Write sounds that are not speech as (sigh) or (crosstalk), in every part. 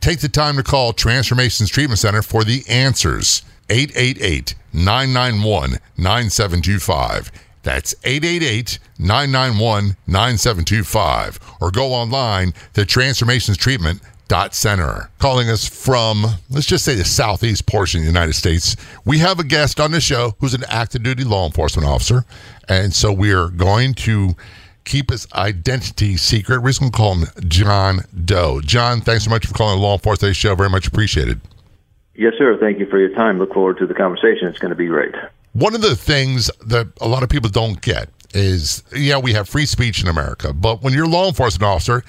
Take the time to call Transformations Treatment Center for the answers. 888 991 9725. That's 888 991 9725. Or go online to transformationstreatment.center. Calling us from, let's just say, the southeast portion of the United States, we have a guest on the show who's an active duty law enforcement officer. And so we are going to keep his identity secret. We're just going to call him John Doe. John, thanks so much for calling the Law Enforcement Show. Very much appreciated. Yes, sir. Thank you for your time. Look forward to the conversation. It's going to be great. One of the things that a lot of people don't get is, yeah, we have free speech in America, but when you're a law enforcement officer,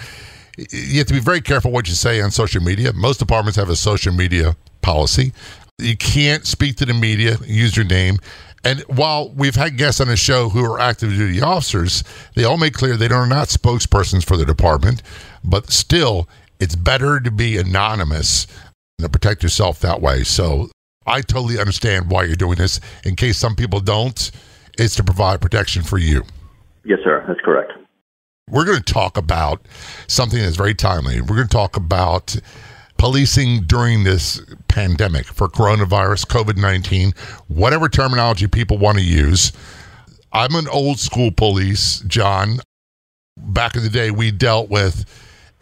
you have to be very careful what you say on social media. Most departments have a social media policy. You can't speak to the media, use your name. And while we've had guests on the show who are active duty officers, they all make clear they are not spokespersons for the department, but still, it's better to be anonymous and to protect yourself that way. So I totally understand why you're doing this. In case some people don't, it's to provide protection for you. Yes, sir. That's correct. We're going to talk about something that's very timely. We're going to talk about policing during this pandemic for coronavirus, COVID 19, whatever terminology people want to use. I'm an old school police, John. Back in the day, we dealt with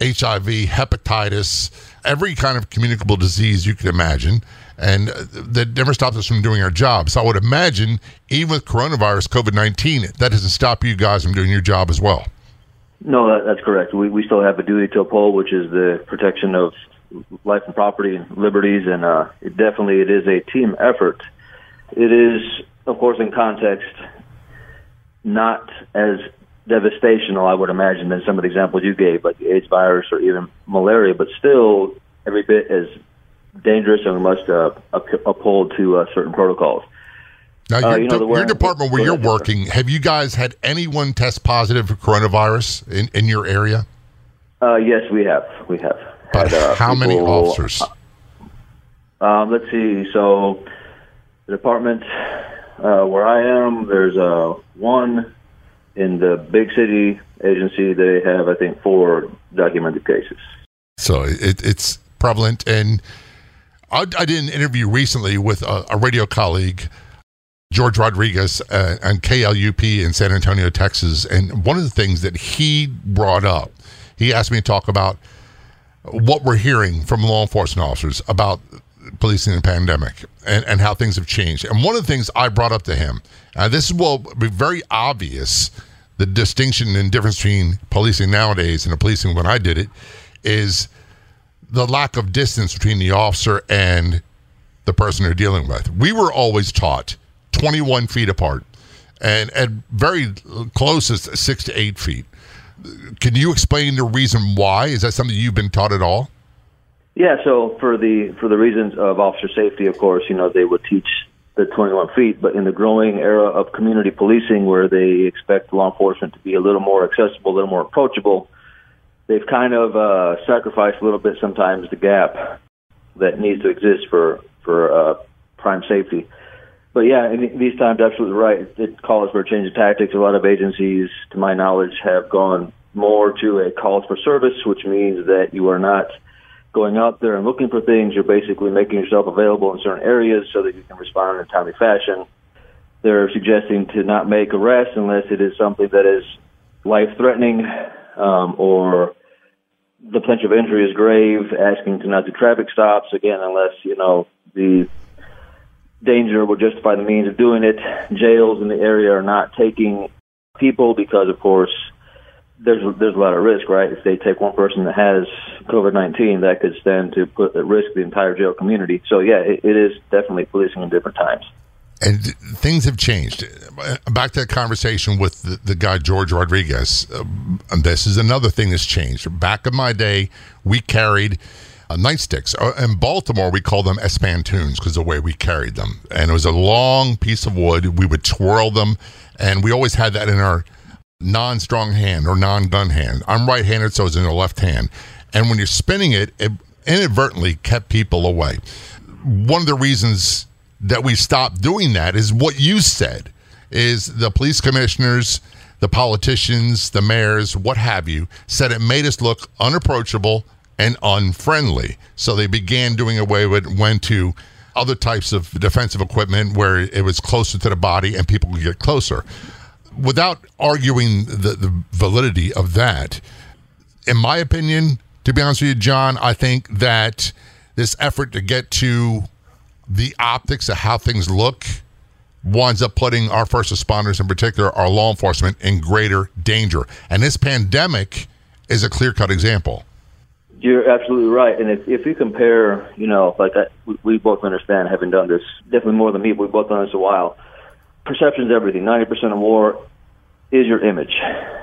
HIV, hepatitis, every kind of communicable disease you can imagine. And that never stopped us from doing our job. So I would imagine, even with coronavirus, COVID 19, that doesn't stop you guys from doing your job as well. No, that, that's correct. We, we still have a duty to uphold, which is the protection of life and property liberties, and uh, it definitely it is a team effort. It is, of course, in context, not as devastational, I would imagine, than some of the examples you gave, like the AIDS virus or even malaria, but still every bit as dangerous, and we must uh, uphold to uh, certain protocols. Now, your, uh, you know, your department where you're working, have you guys had anyone test positive for coronavirus in, in your area? Uh, yes, we have. We have. But uh, how people, many officers? Um, let's see. So, the department uh, where I am, there's uh, one in the big city agency. They have, I think, four documented cases. So it, it's prevalent. And I, I, did an interview recently with a, a radio colleague. George Rodriguez uh, and KLUP in San Antonio, Texas. And one of the things that he brought up, he asked me to talk about what we're hearing from law enforcement officers about policing the pandemic and, and how things have changed. And one of the things I brought up to him, and this will be very obvious the distinction and difference between policing nowadays and the policing when I did it, is the lack of distance between the officer and the person they're dealing with. We were always taught 21 feet apart and at very closest six to eight feet. Can you explain the reason why? Is that something you've been taught at all? Yeah, so for the for the reasons of officer safety, of course, you know they would teach the 21 feet, but in the growing era of community policing, where they expect law enforcement to be a little more accessible, a little more approachable, they've kind of uh, sacrificed a little bit sometimes the gap that needs to exist for for uh, prime safety. But yeah, these times, absolutely right. It calls for a change of tactics. A lot of agencies, to my knowledge, have gone more to a calls for service, which means that you are not going out there and looking for things. You're basically making yourself available in certain areas so that you can respond in a timely fashion. They're suggesting to not make arrests unless it is something that is life threatening um, or the potential of injury is grave, asking to not do traffic stops, again, unless, you know, the danger will justify the means of doing it. Jails in the area are not taking people because, of course, there's there's a lot of risk, right? If they take one person that has COVID nineteen, that could stand to put at risk the entire jail community. So yeah, it, it is definitely policing in different times. And things have changed. Back to that conversation with the, the guy George Rodriguez. Uh, this is another thing that's changed. Back in my day, we carried uh, nightsticks. Uh, in Baltimore, we call them espantoons because the way we carried them, and it was a long piece of wood. We would twirl them, and we always had that in our non-strong hand or non-gun hand. I'm right-handed, so it's in the left hand. And when you're spinning it, it inadvertently kept people away. One of the reasons that we stopped doing that is what you said is the police commissioners, the politicians, the mayors, what have you, said it made us look unapproachable and unfriendly. So they began doing away with went to other types of defensive equipment where it was closer to the body and people could get closer without arguing the, the validity of that, in my opinion, to be honest with you, John, I think that this effort to get to the optics of how things look winds up putting our first responders, in particular our law enforcement, in greater danger. And this pandemic is a clear cut example. You're absolutely right. And if, if you compare, you know, like I, we, both understand having done this, definitely more than me, but we've both done this a while perception is everything. 90% of war is your image.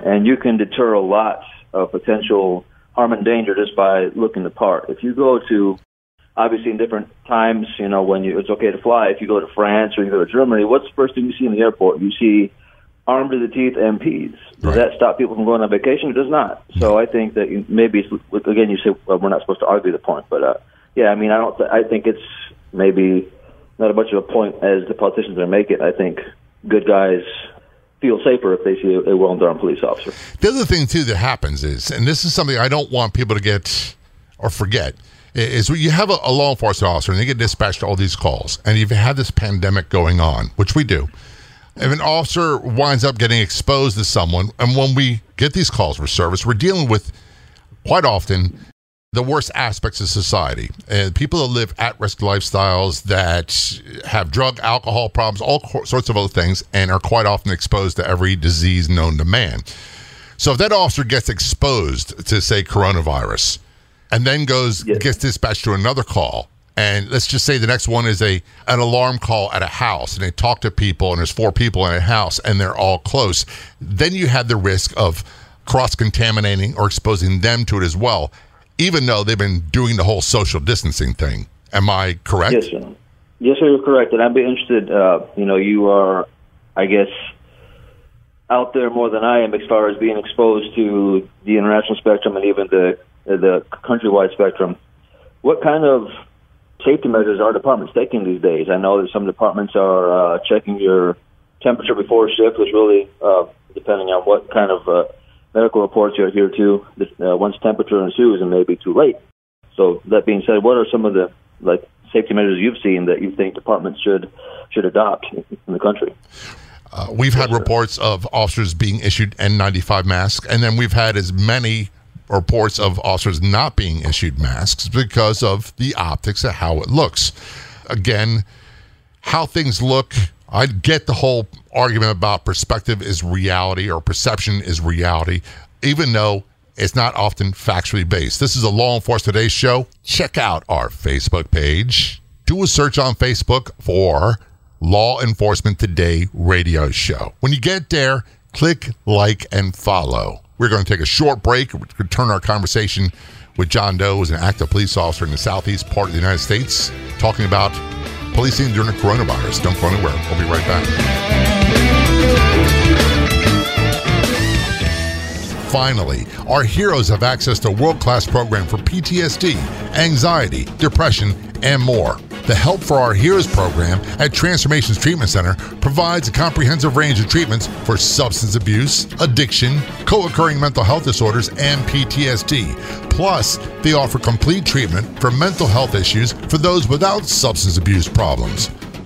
And you can deter a lot of potential harm and danger just by looking the part. If you go to, obviously in different times, you know, when you, it's okay to fly, if you go to France or you go to Germany, what's the first thing you see in the airport? You see armed to the teeth MPs. Does right. that stop people from going on vacation? It does not. So I think that you, maybe, again, you say, well, we're not supposed to argue the point, but, uh, yeah, I mean, I don't, th- I think it's maybe not as much of a point as the politicians are making. I think good guys feel safer if they see a, well-armed police officer. The other thing too that happens is, and this is something I don't want people to get or forget, is you have a, a law enforcement officer and they get dispatched to all these calls, and you've had this pandemic going on, which we do. If an officer winds up getting exposed to someone, and when we get these calls for service, we're dealing with quite often the worst aspects of society and people that live at risk lifestyles that have drug alcohol problems all sorts of other things and are quite often exposed to every disease known to man so if that officer gets exposed to say coronavirus and then goes yes. gets dispatched to another call and let's just say the next one is a an alarm call at a house and they talk to people and there's four people in a house and they're all close then you have the risk of cross contaminating or exposing them to it as well even though they've been doing the whole social distancing thing. Am I correct? Yes, sir. Yes, sir, you're correct. And I'd be interested, uh, you know, you are, I guess, out there more than I am as far as being exposed to the international spectrum and even the the countrywide spectrum. What kind of safety measures our departments taking these days? I know that some departments are uh, checking your temperature before shift, which really, uh, depending on what kind of uh, medical reports you're here to, Uh, once temperature ensues, it may be too late. So that being said, what are some of the like safety measures you've seen that you think departments should should adopt in the country? Uh, we've had reports of officers being issued N95 masks, and then we've had as many reports of officers not being issued masks because of the optics of how it looks. Again, how things look I get the whole argument about perspective is reality or perception is reality, even though it's not often factually based. This is a Law Enforcement Today show. Check out our Facebook page. Do a search on Facebook for Law Enforcement Today radio show. When you get there, click like and follow. We're going to take a short break, Turn our conversation with John Doe, who's an active police officer in the southeast part of the United States, talking about policing during the coronavirus. Don't go anywhere. We'll be right back. Finally, our heroes have access to world class program for PTSD, anxiety, depression, and more. The Help for Our Heroes program at Transformations Treatment Center provides a comprehensive range of treatments for substance abuse, addiction, co occurring mental health disorders, and PTSD. Plus, they offer complete treatment for mental health issues for those without substance abuse problems.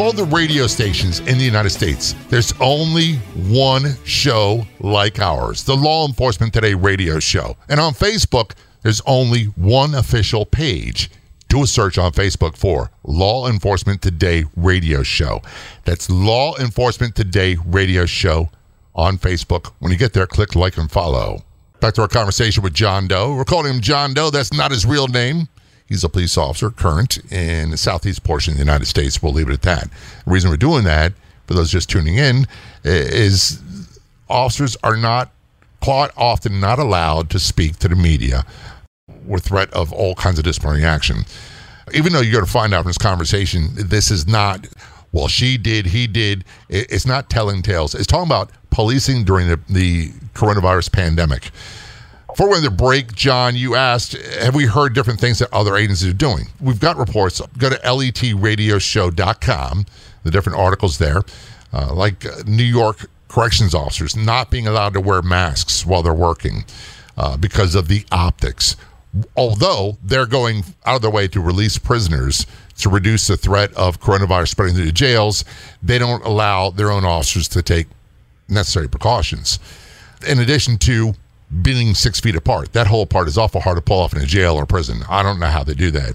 Of all the radio stations in the United States, there's only one show like ours, the Law Enforcement Today radio show. And on Facebook, there's only one official page. Do a search on Facebook for Law Enforcement Today radio show. That's Law Enforcement Today radio show on Facebook. When you get there, click like and follow. Back to our conversation with John Doe. We're calling him John Doe. That's not his real name. He's a police officer, current in the southeast portion of the United States. We'll leave it at that. The reason we're doing that, for those just tuning in, is officers are not quite often not allowed to speak to the media with threat of all kinds of disciplinary action. Even though you're going to find out in this conversation, this is not, well, she did, he did. It's not telling tales. It's talking about policing during the, the coronavirus pandemic. Before we went to break, John, you asked, have we heard different things that other agencies are doing? We've got reports. Go to letradioshow.com, the different articles there, uh, like uh, New York corrections officers not being allowed to wear masks while they're working uh, because of the optics. Although they're going out of their way to release prisoners to reduce the threat of coronavirus spreading through the jails, they don't allow their own officers to take necessary precautions. In addition to being six feet apart. That whole part is awful hard to pull off in a jail or prison. I don't know how they do that.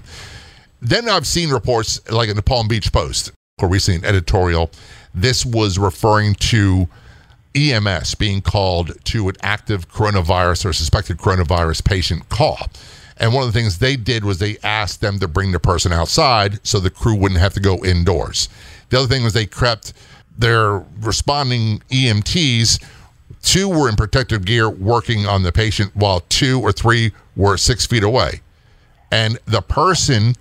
Then I've seen reports like in the Palm Beach Post, or recently an editorial. This was referring to EMS being called to an active coronavirus or suspected coronavirus patient call. And one of the things they did was they asked them to bring the person outside so the crew wouldn't have to go indoors. The other thing was they crept their responding EMTs Two were in protective gear working on the patient, while two or three were six feet away. And the person,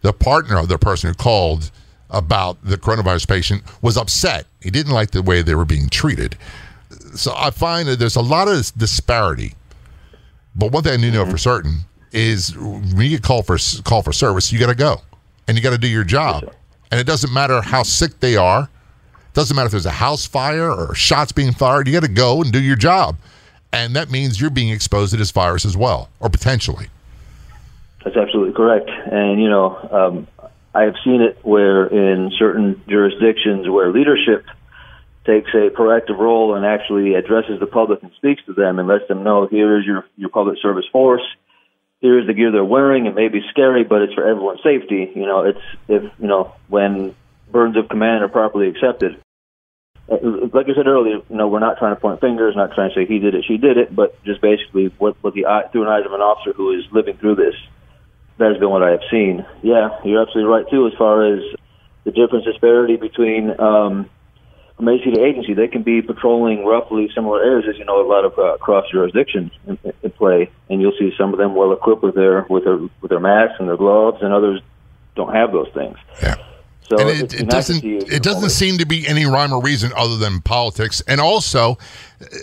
the partner of the person who called about the coronavirus patient, was upset. He didn't like the way they were being treated. So I find that there's a lot of disparity. But one thing I do know for mm-hmm. certain is when you get called for call for service, you got to go and you got to do your job. And it doesn't matter how sick they are doesn't matter if there's a house fire or shots being fired, you got to go and do your job. And that means you're being exposed to this virus as well, or potentially. That's absolutely correct. And, you know, um, I have seen it where in certain jurisdictions where leadership takes a proactive role and actually addresses the public and speaks to them and lets them know here is your, your public service force. Here is the gear they're wearing. It may be scary, but it's for everyone's safety. You know, it's if you know when burdens of command are properly accepted. Uh, like I said earlier, you know, we're not trying to point fingers, not trying to say he did it, she did it, but just basically what, what the eye, through an eyes of an officer who is living through this. That has been what I have seen. Yeah, you're absolutely right too. As far as the difference disparity between um, from agency to agency, they can be patrolling roughly similar areas. As you know, a lot of uh, cross jurisdictions in, in play, and you'll see some of them well equipped with their with their with their masks and their gloves, and others don't have those things. Yeah. So and it, it doesn't it doesn't seem to be any rhyme or reason other than politics. And also,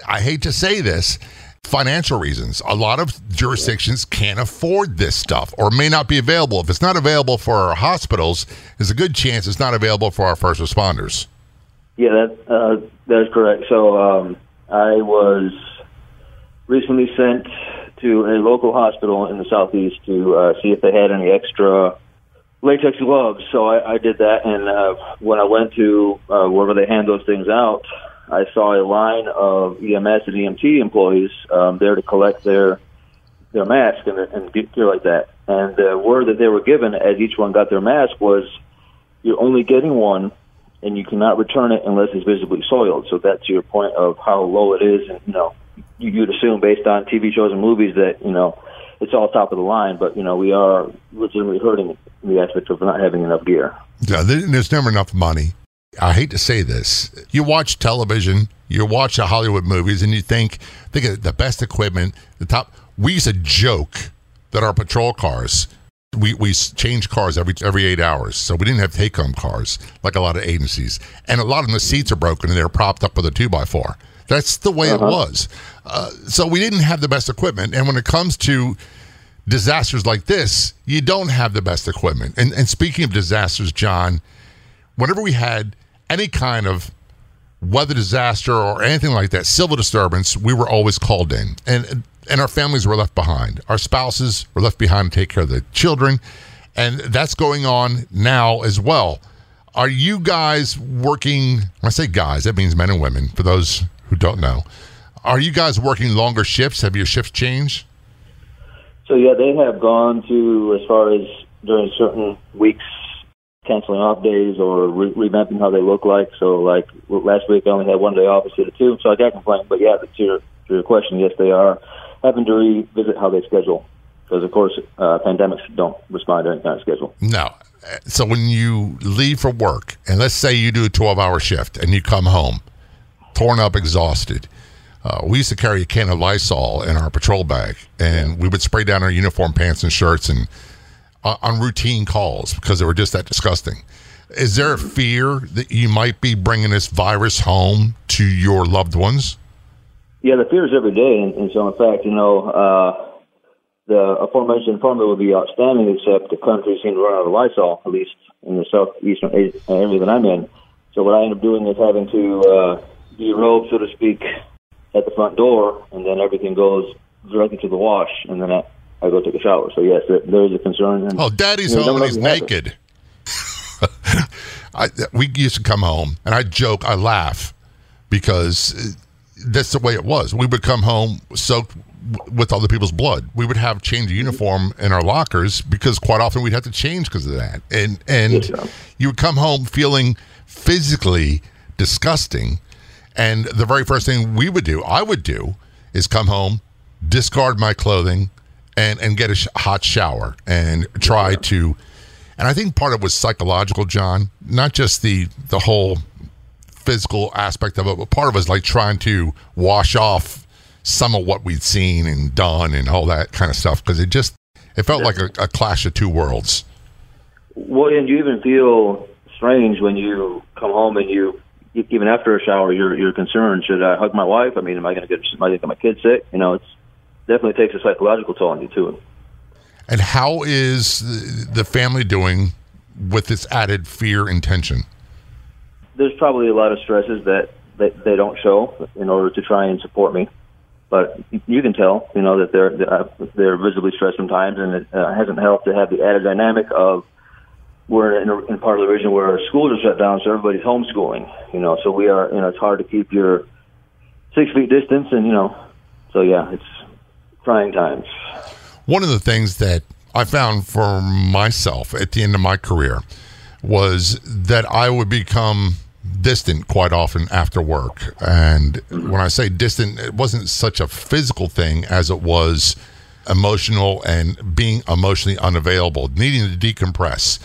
I hate to say this, financial reasons. A lot of jurisdictions can't afford this stuff or may not be available. If it's not available for our hospitals, there's a good chance it's not available for our first responders. Yeah, that uh, that is correct. So um, I was recently sent to a local hospital in the southeast to uh, see if they had any extra latex gloves. So I, I did that, and uh, when I went to uh, wherever they hand those things out, I saw a line of EMS and EMT employees um, there to collect their their mask and, and gear like that. And the word that they were given as each one got their mask was, "You're only getting one, and you cannot return it unless it's visibly soiled." So that's your point of how low it is, and you know, you'd assume based on TV shows and movies that you know it's all top of the line, but you know we are legitimately hurting the aspect of not having enough gear. Yeah, there's never enough money. I hate to say this. You watch television, you watch the Hollywood movies, and you think think of the best equipment, the top. We used to joke that our patrol cars. We, we change cars every every eight hours, so we didn't have take home cars like a lot of agencies, and a lot of the seats are broken and they're propped up with a two by four. That's the way uh-huh. it was. Uh, so we didn't have the best equipment, and when it comes to disasters like this, you don't have the best equipment. And, and speaking of disasters, John, whenever we had any kind of weather disaster or anything like that, civil disturbance, we were always called in. And and our families were left behind. Our spouses were left behind to take care of the children. And that's going on now as well. Are you guys working? When I say guys, that means men and women, for those who don't know. Are you guys working longer shifts? Have your shifts changed? So, yeah, they have gone to, as far as during certain weeks, canceling off days or re- revamping how they look like. So, like last week, I only had one day off instead of two, so I can't complain. But yeah, to your, to your question, yes, they are having to revisit how they schedule because, of course, uh, pandemics don't respond to any kind of schedule. No. So when you leave for work, and let's say you do a 12 hour shift and you come home, torn up, exhausted. Uh, we used to carry a can of Lysol in our patrol bag, and we would spray down our uniform pants and shirts and uh, on routine calls because they were just that disgusting. Is there a fear that you might be bringing this virus home to your loved ones? Yeah, the fear is every day, and, and so in fact, you know, uh, the aforementioned formula would be outstanding, except the country seemed to run out of Lysol, at least in the southeastern area that I'm in. So what I end up doing is having to uh, derobe, so to speak, at the front door, and then everything goes directly to the wash, and then I, I go take a shower. So yes, there, there is a concern. And, oh, Daddy's you know, home and he's naked. (laughs) I, we used to come home, and I joke, I laugh because uh, that's the way it was. We would come home soaked with other people's blood. We would have change of uniform in our lockers because quite often we'd have to change because of that. And and you would come home feeling physically disgusting and the very first thing we would do, I would do, is come home, discard my clothing, and and get a sh- hot shower and try to. And I think part of it was psychological, John, not just the the whole physical aspect of it, but part of it was like trying to wash off some of what we'd seen and done and all that kind of stuff because it just it felt like a, a clash of two worlds. Well, and you even feel strange when you come home and you even after a shower, you're you're concerned. Should I hug my wife? I mean, am I going to get am I going to get my kids sick? You know, it's definitely takes a psychological toll on you too. And how is the family doing with this added fear and tension? There's probably a lot of stresses that, that they don't show in order to try and support me. But you can tell, you know, that they're they're visibly stressed sometimes, and it uh, hasn't helped to have the added dynamic of we're in, a, in part of the region where schools are shut down, so everybody's homeschooling. You know, so we are. You know, it's hard to keep your six feet distance, and you know, so yeah, it's trying times. One of the things that I found for myself at the end of my career was that I would become distant quite often after work. And when I say distant, it wasn't such a physical thing as it was emotional and being emotionally unavailable, needing to decompress.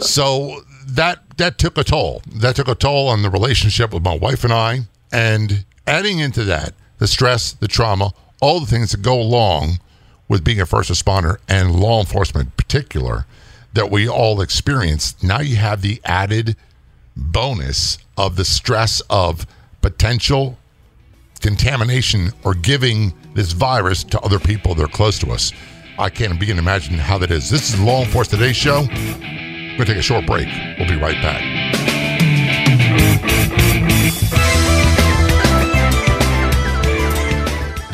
So that that took a toll. That took a toll on the relationship with my wife and I, and adding into that the stress, the trauma, all the things that go along with being a first responder and law enforcement in particular that we all experience. Now you have the added bonus of the stress of potential contamination or giving this virus to other people that are close to us. I can't begin to imagine how that is. This is Law Enforcement Today Show. We're going to take a short break. We'll be right back.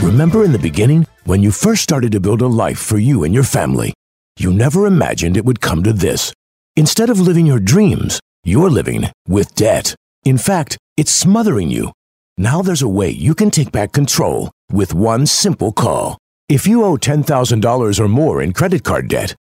Remember in the beginning, when you first started to build a life for you and your family, you never imagined it would come to this. Instead of living your dreams, you're living with debt. In fact, it's smothering you. Now there's a way you can take back control with one simple call. If you owe $10,000 or more in credit card debt,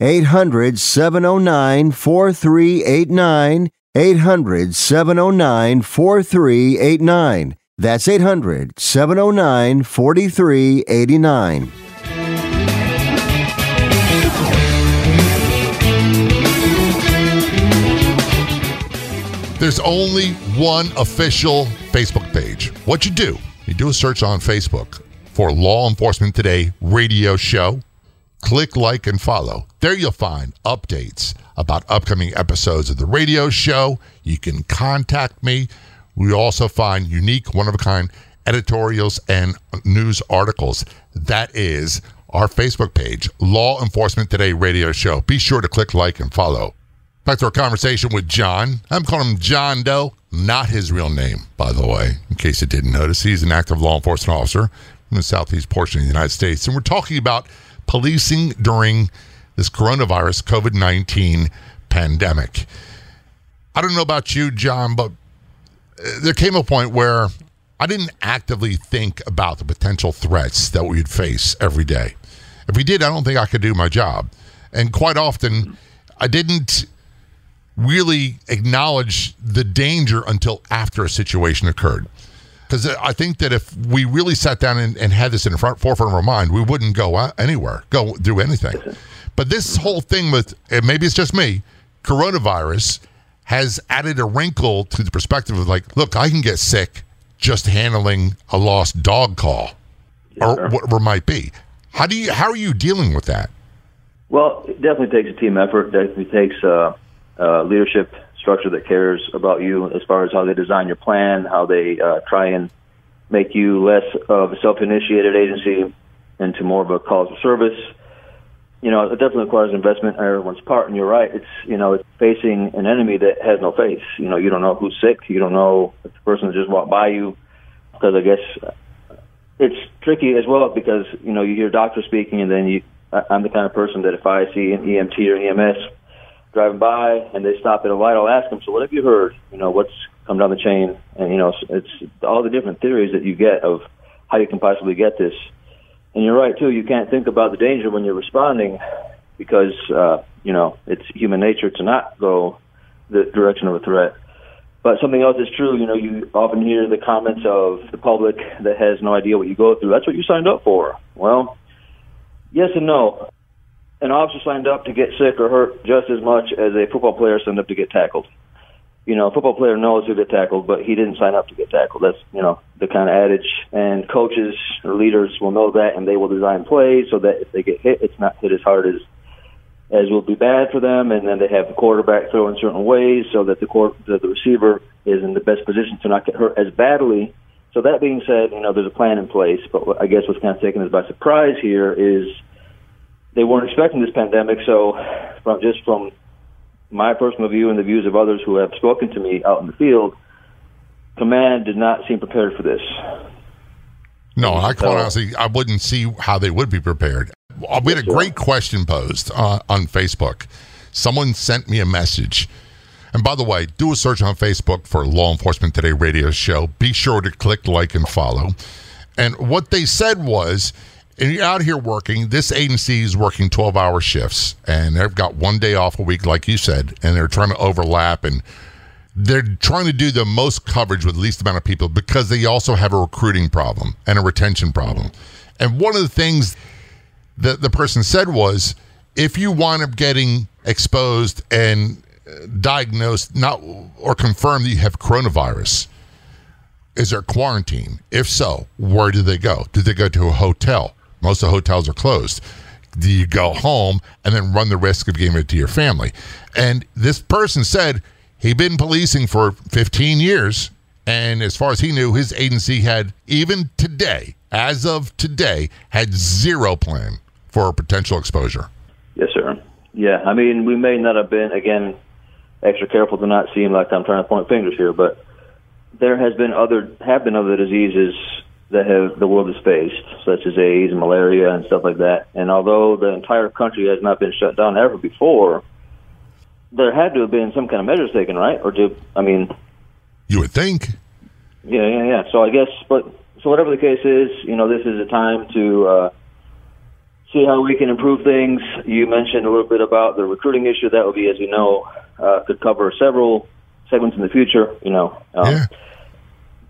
800 709 4389. 800 709 4389. That's 800 709 4389. There's only one official Facebook page. What you do, you do a search on Facebook for Law Enforcement Today radio show. Click like and follow. There you'll find updates about upcoming episodes of the radio show. You can contact me. We also find unique, one of a kind editorials and news articles. That is our Facebook page, Law Enforcement Today radio show. Be sure to click like and follow. Back to our conversation with John. I'm calling him John Doe, not his real name, by the way, in case you didn't notice. He's an active law enforcement officer from the southeast portion of the United States. And we're talking about policing during this coronavirus COVID 19 pandemic. I don't know about you, John, but uh, there came a point where I didn't actively think about the potential threats that we would face every day. If we did, I don't think I could do my job. And quite often, I didn't really acknowledge the danger until after a situation occurred. Because I think that if we really sat down and, and had this in the front, forefront of our mind, we wouldn't go anywhere, go do anything. But this whole thing with, and maybe it's just me, coronavirus has added a wrinkle to the perspective of like, look, I can get sick just handling a lost dog call or whatever it might be. How do you, how are you dealing with that? Well, it definitely takes a team effort. It definitely takes uh, uh, leadership structure that cares about you as far as how they design your plan, how they uh, try and make you less of a self-initiated agency into more of a call for service. You know, it definitely requires investment on everyone's part. And you're right; it's you know, it's facing an enemy that has no face. You know, you don't know who's sick. You don't know if the person just walked by you. Because I guess it's tricky as well because you know you hear doctors speaking, and then you. I'm the kind of person that if I see an EMT or EMS driving by and they stop at a light, I'll ask them, so what have you heard? You know, what's come down the chain? And, you know, it's all the different theories that you get of how you can possibly get this. And you're right, too. You can't think about the danger when you're responding because, uh, you know, it's human nature to not go the direction of a threat. But something else is true. You know, you often hear the comments of the public that has no idea what you go through. That's what you signed up for. Well, yes and no an officer signed up to get sick or hurt just as much as a football player signed up to get tackled. You know, a football player knows who get tackled, but he didn't sign up to get tackled. That's you know the kind of adage. And coaches or leaders will know that, and they will design plays so that if they get hit, it's not hit as hard as as will be bad for them. And then they have the quarterback throw in certain ways so that the court, that the receiver is in the best position to not get hurt as badly. So that being said, you know there's a plan in place. But I guess what's kind of taken us by surprise here is they weren't expecting this pandemic. So, from just from my personal view and the views of others who have spoken to me out in the field, command did not seem prepared for this. No, I quite honestly, I wouldn't see how they would be prepared. Uh, we had a great question posed uh, on Facebook. Someone sent me a message. And by the way, do a search on Facebook for Law Enforcement Today radio show. Be sure to click like and follow. And what they said was and you're out here working. This agency is working 12 hour shifts and they've got one day off a week, like you said, and they're trying to overlap and they're trying to do the most coverage with the least amount of people because they also have a recruiting problem and a retention problem. And one of the things that the person said was if you wind up getting exposed and uh, diagnosed not or confirmed that you have coronavirus, is there quarantine? If so, where do they go? Do they go to a hotel? Most of the hotels are closed. Do you go home and then run the risk of giving it to your family? And this person said he'd been policing for 15 years. And as far as he knew, his agency had, even today, as of today, had zero plan for potential exposure. Yes, sir. Yeah, I mean, we may not have been again extra careful to not seem like I'm trying to point fingers here, but there has been other have been other diseases that have the world has faced, such as AIDS and malaria and stuff like that. And although the entire country has not been shut down ever before, there had to have been some kind of measures taken, right? Or do I mean? You would think. Yeah, yeah, yeah. So I guess, but so whatever the case is, you know, this is a time to uh, see how we can improve things. You mentioned a little bit about the recruiting issue. That would be, as you know, uh, could cover several segments in the future. You know, um, Yeah.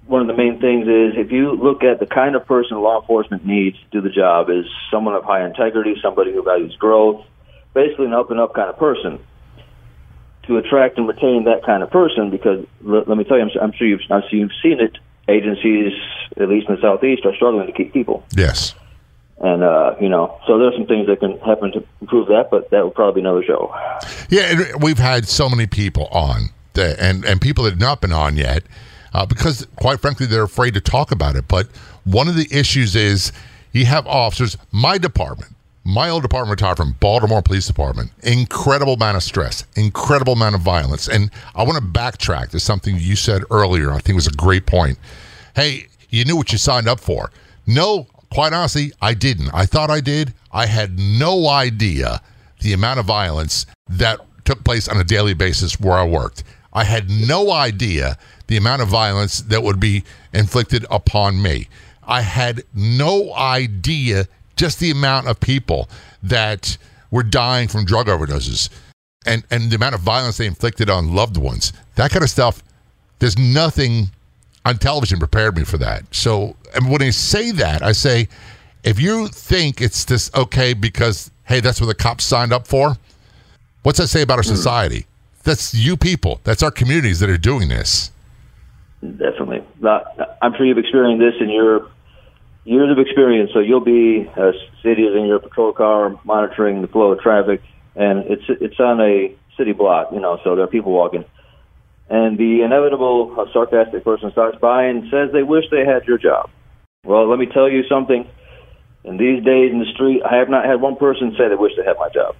One of the main things is if you look at the kind of person law enforcement needs to do the job is someone of high integrity, somebody who values growth, basically an up and up kind of person. To attract and retain that kind of person, because let, let me tell you, I'm, I'm sure you've, I'm sure you've seen it. Agencies, at least in the southeast, are struggling to keep people, Yes. and uh, you know, so there's some things that can happen to improve that, but that will probably be another show. Yeah, and we've had so many people on, that, and and people that have not been on yet, uh, because quite frankly they're afraid to talk about it. But one of the issues is you have officers. My department, my old department retired from Baltimore Police Department. Incredible amount of stress, incredible amount of violence, and I want to backtrack to something you said earlier. I think was a great point. Hey, you knew what you signed up for. No, quite honestly, I didn't. I thought I did. I had no idea the amount of violence that took place on a daily basis where I worked. I had no idea the amount of violence that would be inflicted upon me. I had no idea just the amount of people that were dying from drug overdoses and, and the amount of violence they inflicted on loved ones. That kind of stuff, there's nothing on television prepared me for that. So and when I say that, I say, if you think it's this okay because hey, that's what the cops signed up for, what's that say about our hmm. society? That's you people. That's our communities that are doing this. Definitely. I'm sure you've experienced this in your years of experience. So you'll be uh, cities in your patrol car monitoring the flow of traffic, and it's it's on a city block, you know. So there are people walking, and the inevitable uh, sarcastic person starts by and says they wish they had your job. Well, let me tell you something. In these days in the street, I have not had one person say they wish they had my job.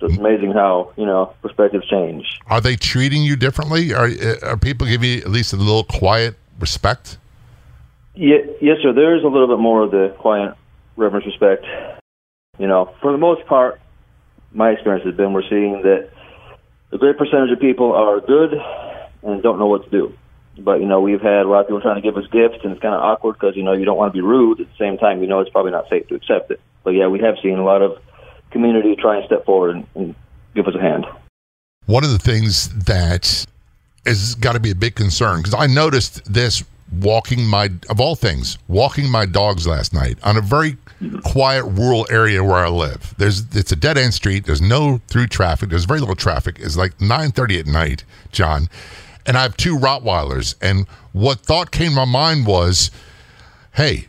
So it's amazing how you know perspectives change. Are they treating you differently? Are are people giving you at least a little quiet respect? Yeah, yes, sir. There is a little bit more of the quiet reverence, respect. You know, for the most part, my experience has been we're seeing that a great percentage of people are good and don't know what to do. But you know, we've had a lot of people trying to give us gifts, and it's kind of awkward because you know you don't want to be rude. At the same time, you know it's probably not safe to accept it. But yeah, we have seen a lot of community to try and step forward and, and give us a hand. One of the things that has got to be a big concern because I noticed this walking my of all things walking my dogs last night on a very quiet rural area where I live. There's it's a dead end street. There's no through traffic. There's very little traffic. It's like 9:30 at night, John, and I have two Rottweilers. And what thought came to my mind was, hey,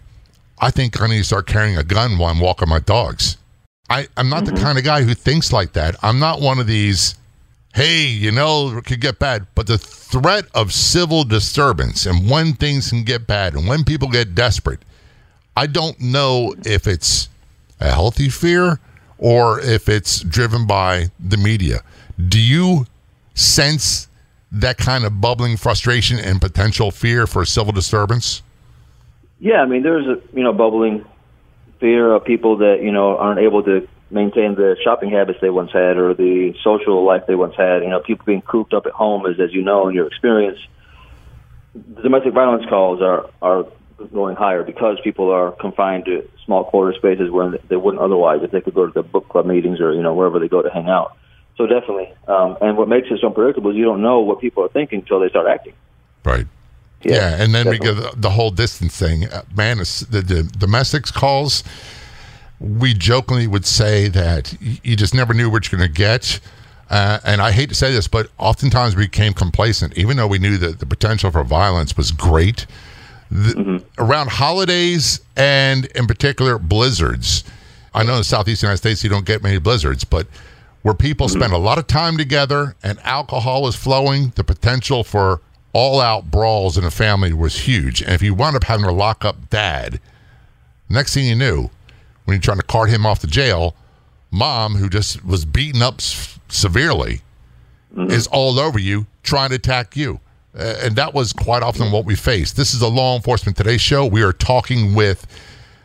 I think I need to start carrying a gun while I'm walking my dogs. I, I'm not the mm-hmm. kind of guy who thinks like that. I'm not one of these, hey, you know, it could get bad. But the threat of civil disturbance and when things can get bad and when people get desperate, I don't know if it's a healthy fear or if it's driven by the media. Do you sense that kind of bubbling frustration and potential fear for civil disturbance? Yeah, I mean, there's a you know bubbling fear of people that you know aren't able to maintain the shopping habits they once had or the social life they once had. You know, people being cooped up at home, as as you know in your experience, domestic violence calls are are going higher because people are confined to small quarter spaces where they wouldn't otherwise if they could go to the book club meetings or you know wherever they go to hang out. So definitely, um, and what makes it so unpredictable is you don't know what people are thinking until they start acting. Right. Yeah, Yeah, and then we get the, the whole distance thing. Uh, Man, the, the domestics calls, we jokingly would say that you just never knew what you're going to get. Uh, and I hate to say this, but oftentimes we became complacent, even though we knew that the potential for violence was great. The, Around holidays and, in particular, blizzards. I know in the southeast United States you don't get many blizzards, but where people spend a lot of time together and alcohol is flowing, the potential for all out brawls in a family was huge. And if you wound up having to lock up dad, next thing you knew, when you're trying to cart him off to jail, mom, who just was beaten up s- severely, is all over you trying to attack you. Uh, and that was quite often what we faced. This is a Law Enforcement Today show. We are talking with,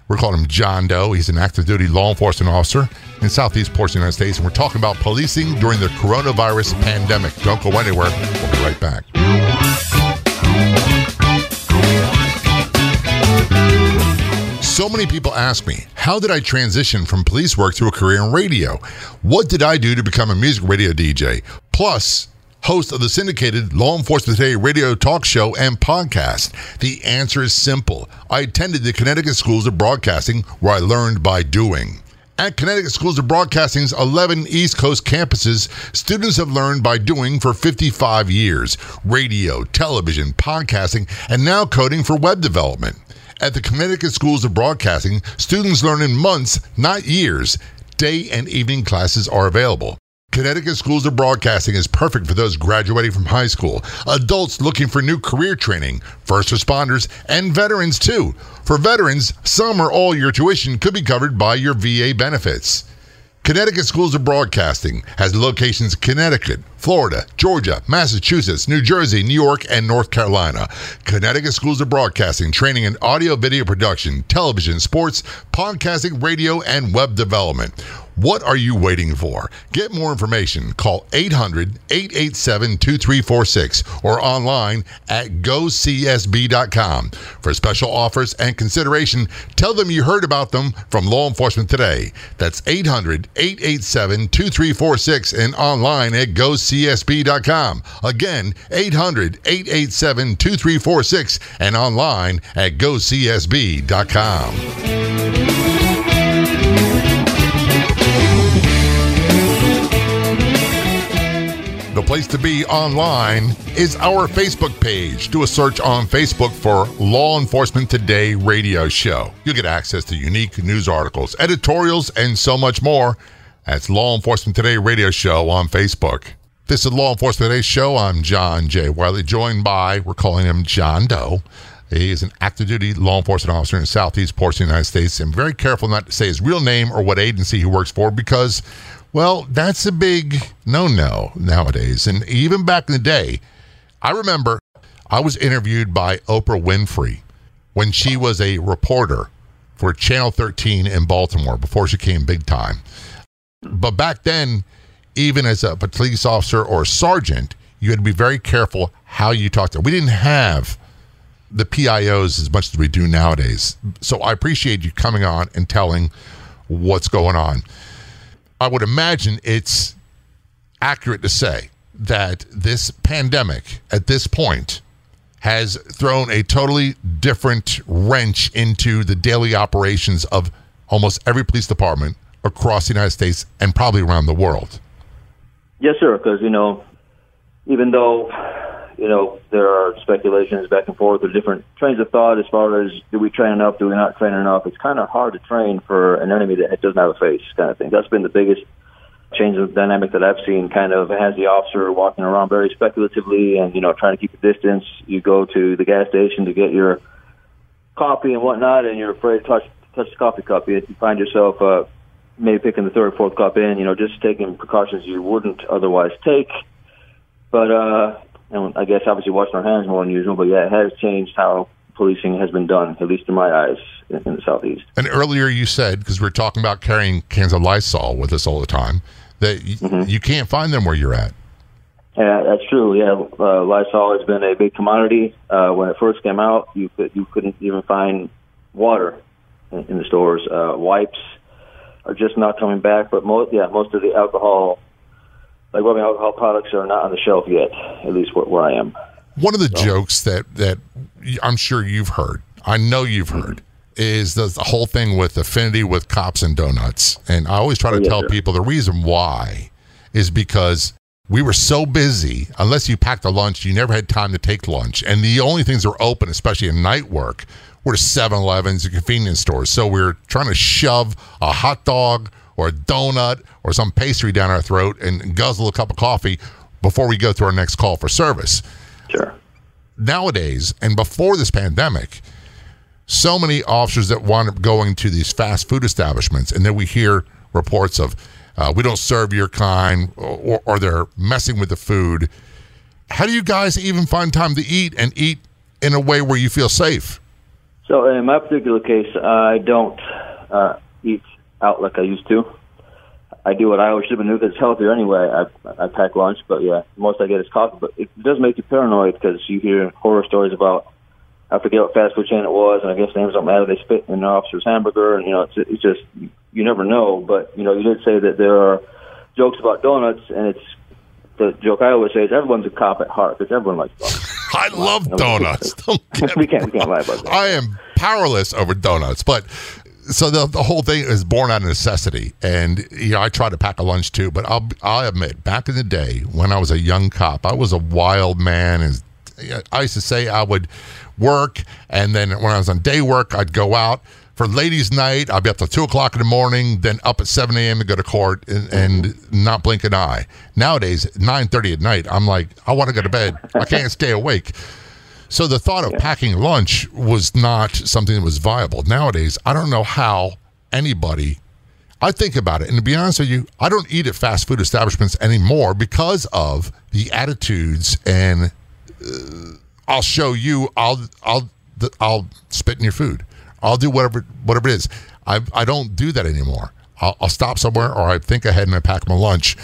we're calling him John Doe. He's an active duty law enforcement officer in southeast portion of the United States. And we're talking about policing during the coronavirus pandemic. Don't go anywhere. We'll be right back. So many people ask me, how did I transition from police work to a career in radio? What did I do to become a music radio DJ? Plus, host of the syndicated Law Enforcement Today radio talk show and podcast? The answer is simple. I attended the Connecticut Schools of Broadcasting where I learned by doing. At Connecticut Schools of Broadcasting's 11 East Coast campuses, students have learned by doing for 55 years radio, television, podcasting, and now coding for web development. At the Connecticut Schools of Broadcasting, students learn in months, not years. Day and evening classes are available. Connecticut Schools of Broadcasting is perfect for those graduating from high school, adults looking for new career training, first responders, and veterans too. For veterans, some or all your tuition could be covered by your VA benefits. Connecticut Schools of Broadcasting has locations in Connecticut, Florida, Georgia, Massachusetts, New Jersey, New York, and North Carolina. Connecticut Schools of Broadcasting training in audio video production, television, sports, podcasting, radio, and web development. What are you waiting for? Get more information. Call 800 887 2346 or online at gocsb.com. For special offers and consideration, tell them you heard about them from Law Enforcement Today. That's 800 887 2346 and online at gocsb.com. Again, 800 887 2346 and online at gocsb.com. place to be online is our Facebook page. Do a search on Facebook for Law Enforcement Today radio show. You'll get access to unique news articles, editorials, and so much more. That's Law Enforcement Today radio show on Facebook. This is Law Enforcement Today show. I'm John J. Wiley, joined by, we're calling him John Doe. He is an active duty law enforcement officer in the southeast portion of the United States. I'm very careful not to say his real name or what agency he works for because well, that's a big no no nowadays. And even back in the day, I remember I was interviewed by Oprah Winfrey when she was a reporter for Channel 13 in Baltimore before she came big time. But back then, even as a police officer or a sergeant, you had to be very careful how you talked to. We didn't have the PIOs as much as we do nowadays. So I appreciate you coming on and telling what's going on. I would imagine it's accurate to say that this pandemic at this point has thrown a totally different wrench into the daily operations of almost every police department across the United States and probably around the world. Yes, sir. Because you know, even though you know there are speculations back and forth, or different trains of thought as far as do we train enough, do we not train enough? It's kind of hard to train for an enemy that doesn't have a face, kind of thing. That's been the biggest change of dynamic that I've seen. Kind of has the officer walking around very speculatively and you know trying to keep a distance. You go to the gas station to get your coffee and whatnot, and you're afraid to touch touch the coffee cup. You find yourself uh, maybe picking the third or fourth cup in. You know, just taking precautions you wouldn't otherwise take. But uh, and I guess obviously washing our hands more than usual. But yeah, it has changed how policing has been done, at least in my eyes, in, in the southeast. And earlier you said, because we are talking about carrying cans of Lysol with us all the time, that y- Mhm. you can't find them where you're at. Yeah, that's true. Yeah, uh, Lysol has been a big commodity. Uh, when it first came out, you could you couldn't even find water in, in the stores. Uh, wipes are just not coming back. But most yeah, most of the alcohol, like rubbing alcohol products, are not on the shelf yet. At least where, where I am. One of the jokes that that I'm sure you've heard, I know you've mm-hmm. heard, is the, the whole thing with affinity with cops and donuts. And I always try to Oh, yes, tell sir. people the reason why is because we were so busy. Unless you packed a lunch, you never had time to take lunch. And the only things that were open, especially in night work, were 7-Elevens and convenience stores. So we were trying to shove a hot dog or a donut or some pastry down our throat and guzzle a cup of coffee before we go to our next call for service Sure. nowadays and before this pandemic, so many officers that wind up going to these fast food establishments, and then we hear reports of uh, we don't serve your kind, or, or they're messing with the food. How do you guys even find time to eat and eat in a way where you feel safe? So in my particular case, I don't uh, eat out like I used to. I do what I always should have been doing because it's healthier anyway. I I pack lunch, but yeah, most I get is coffee. But it does make you paranoid because you hear horror stories about I forget what fast food chain it was, and I guess names don't matter. They spit in an officer's hamburger, and you know, it's, it's just you never know. But you know, you did say that there are jokes about donuts, and it's the joke I always say is everyone's a cop at heart because everyone likes donuts. (laughs) I love donuts. We can't we can't lie about that. I am powerless over donuts, but so the the whole thing is born out of necessity, and you know I try to pack a lunch too. But I'll I'll admit, back in the day when I was a young cop, I was a wild man, and I used to say I would work, and then when I was on day work, I'd go out for ladies' night. I'd be up till two o'clock in the morning, then up at seven a.m. to go to court and, and not blink an eye. Nowadays, nine thirty at night, I'm like, I want to go to bed. I can't stay awake. So the thought of packing lunch was not something that was viable. Nowadays, I don't know how anybody. I think about it, and to be honest with you, I don't eat at fast food establishments anymore because of the attitudes and. Uh, I'll show you. I'll I'll I'll spit in your food. I'll do whatever whatever it is. I I don't do that anymore. I'll, I'll stop somewhere or I think ahead and I pack my lunch.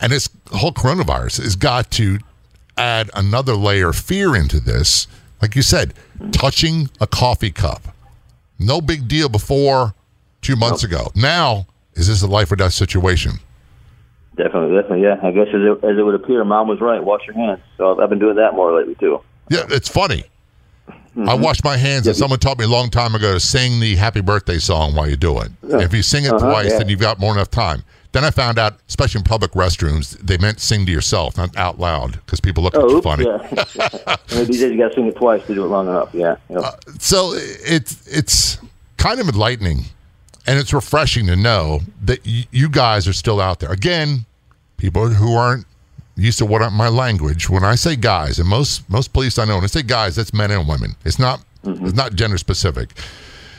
And this whole coronavirus has got to add another layer of fear into this. Like you said, touching a coffee cup. No big deal before two months ago. Now, is this a life or death situation? Definitely, definitely, yeah. I guess as it, as it would appear, mom was right. Wash your hands. So I've been doing that more lately too. Yeah, it's funny. Mm-hmm. I wash my hands, and someone taught me a long time ago to sing the happy birthday song while you do it. Yeah. If you sing it uh-huh, twice, yeah. then you've got more enough time. Then I found out, especially in public restrooms, they meant sing to yourself, not out loud, because people look oh, at you funny. Yeah. (laughs) These days you got to sing it twice to do it long enough. Yeah. Yep. Uh, so it's it's kind of enlightening, and it's refreshing to know that y- you guys are still out there. Again, people who aren't used to what my language when I say guys, and most most police I know when I say guys, that's men and women. It's not mm-hmm. it's not gender specific.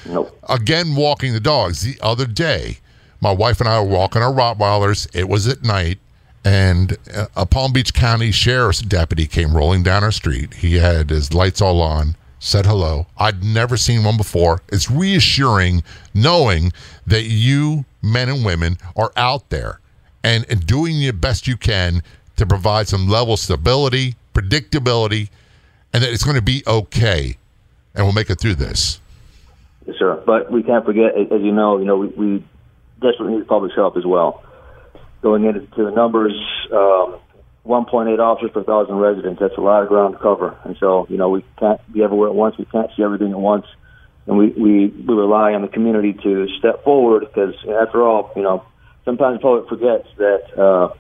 Nope. Again, walking the dogs. The other day, my wife and I were walking our Rottweilers. It was at night, and uh, a Palm Beach County Sheriff's deputy came rolling down our street. He had his lights all on, said hello. I'd never seen one before. It's reassuring knowing that you, men and women, are out there and, and doing the best you can to provide some level of stability, predictability, and that it's going to be okay, and we'll make it through this. Sir. But we can't forget, as you know, you know, we, we desperately need public help as well. Going into the numbers, um, 1.8 officers per thousand residents. That's a lot of ground to cover, and so you know we can't be everywhere at once. We can't see everything at once, and we we, we rely on the community to step forward because, after all, you know, sometimes public forgets that. Uh,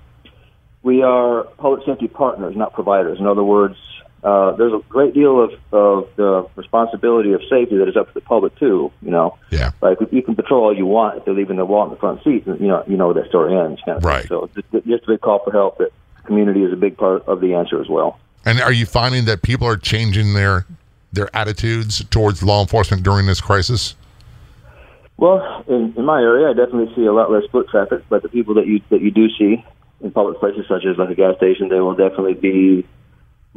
we are public safety partners, not providers. In other words, uh, there's a great deal of, of the responsibility of safety that is up to the public too. You know, yeah. Like you can patrol all you want if they're leaving their wallet in the front seat. You know, you know where that story ends. Kind of right. Thing. So just, just a big call for help. That community is a big part of the answer as well. And are you finding that people are changing their their attitudes towards law enforcement during this crisis? Well, in, in my area, I definitely see a lot less foot traffic, but the people that you that you do see in public places such as like a gas station, they will definitely be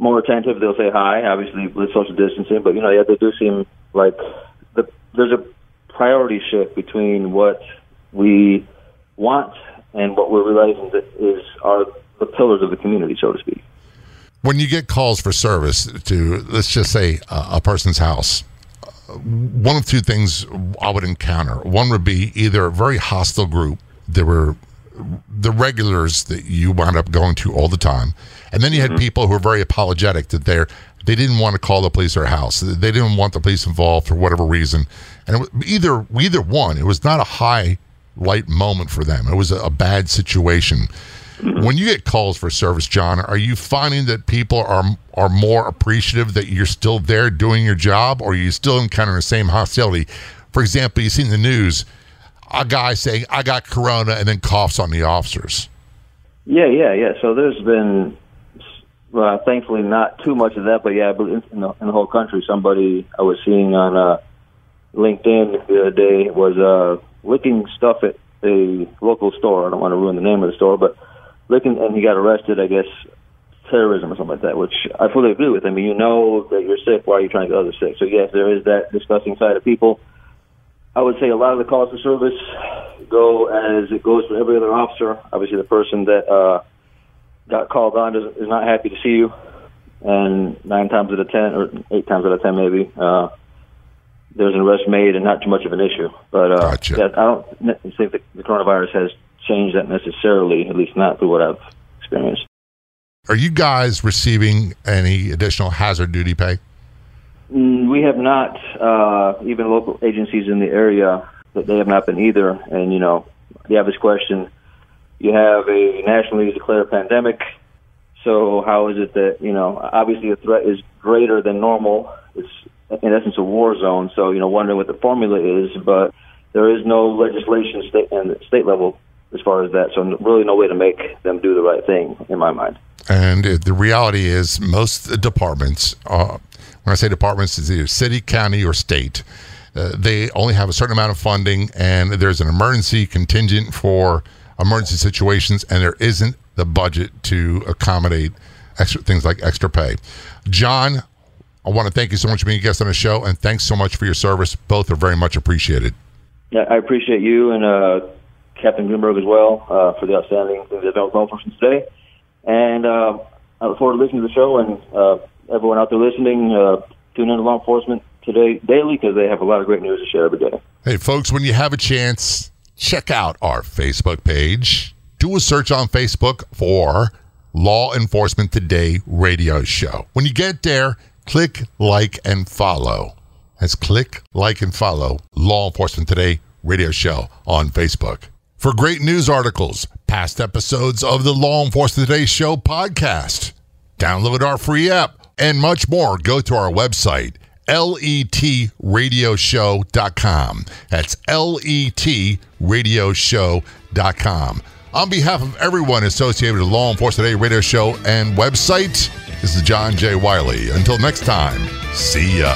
more attentive. They'll say hi, obviously with social distancing, but you know, yeah, they do seem like the, there's a priority shift between what we want and what we're realizing that is are the pillars of the community, so to speak. When you get calls for service to, let's just say, a person's house, one of two things I would encounter. One would be either a very hostile group There were the regulars that you wound up going to all the time, and then you had mm-hmm. people who were very apologetic that they're they didn't want to call the police their house. They didn't want the police involved for whatever reason, and was, either either one, it was not a high light moment for them. It was a, a bad situation. Mm-hmm. When you get calls for service, John, are you finding that people are are more appreciative that you're still there doing your job, or are you still encountering the same hostility? For example, you've seen the news a guy saying, I got corona, and then coughs on the officers. Yeah, yeah, yeah. So there's been, well, thankfully, not too much of that, but yeah, in the, in the whole country, somebody I was seeing on uh, LinkedIn the other day was uh, licking stuff at a local store. I don't want to ruin the name of the store, but licking, and he got arrested. I guess terrorism or something like that, which I fully agree with. I mean, you know that you're sick. Why are you trying to get others sick? So yes, there is that disgusting side of people. I would say a lot of the calls for service go as it goes for every other officer. Obviously, the person that uh, got called on is, is not happy to see you, and nine times out of ten, or eight times out of ten, maybe uh, there's an arrest made and not too much of an issue. But uh, Gotcha. I don't think the, the coronavirus has changed that necessarily, at least not through what I've experienced. Are you guys receiving any additional hazard duty pay? Mm, We have not, uh, even local agencies in the area, that they have not been either. And, you know, the obvious question, you have a nationally declared pandemic. So how is it that, you know, obviously the threat is greater than normal. It's in essence a war zone. So, you know, wondering what the formula is, but there is no legislation state and state level as far as that. So really no way to make them do the right thing in my mind. And the reality is, most departments, uh, when I say departments, it's either city, county, or state. Uh, they only have a certain amount of funding, and there's an emergency contingent for emergency situations, and there isn't the budget to accommodate extra things like extra pay. John, I want to thank you so much for being a guest on the show, and thanks so much for your service. Both are very much appreciated. Yeah, I appreciate you and uh, Captain Greenberg as well uh, for the outstanding things that have today. And uh, I look forward to listening to the show and uh, everyone out there listening. Uh, tune in to law enforcement today daily because they have a lot of great news to share every day. Hey, folks, when you have a chance, check out our Facebook page. Do a search on Facebook for Law Enforcement Today Radio Show. When you get there, click like and follow. That's click like and follow Law Enforcement Today Radio Show on Facebook. For great news articles, past episodes of the Law Enforcement Today Show podcast, download our free app, and much more, go to our website, letradioshow.com. That's letradioshow.com. On behalf of everyone associated with the Law Enforcement Today radio show and website, this is John J. Wiley. Until next time, see ya.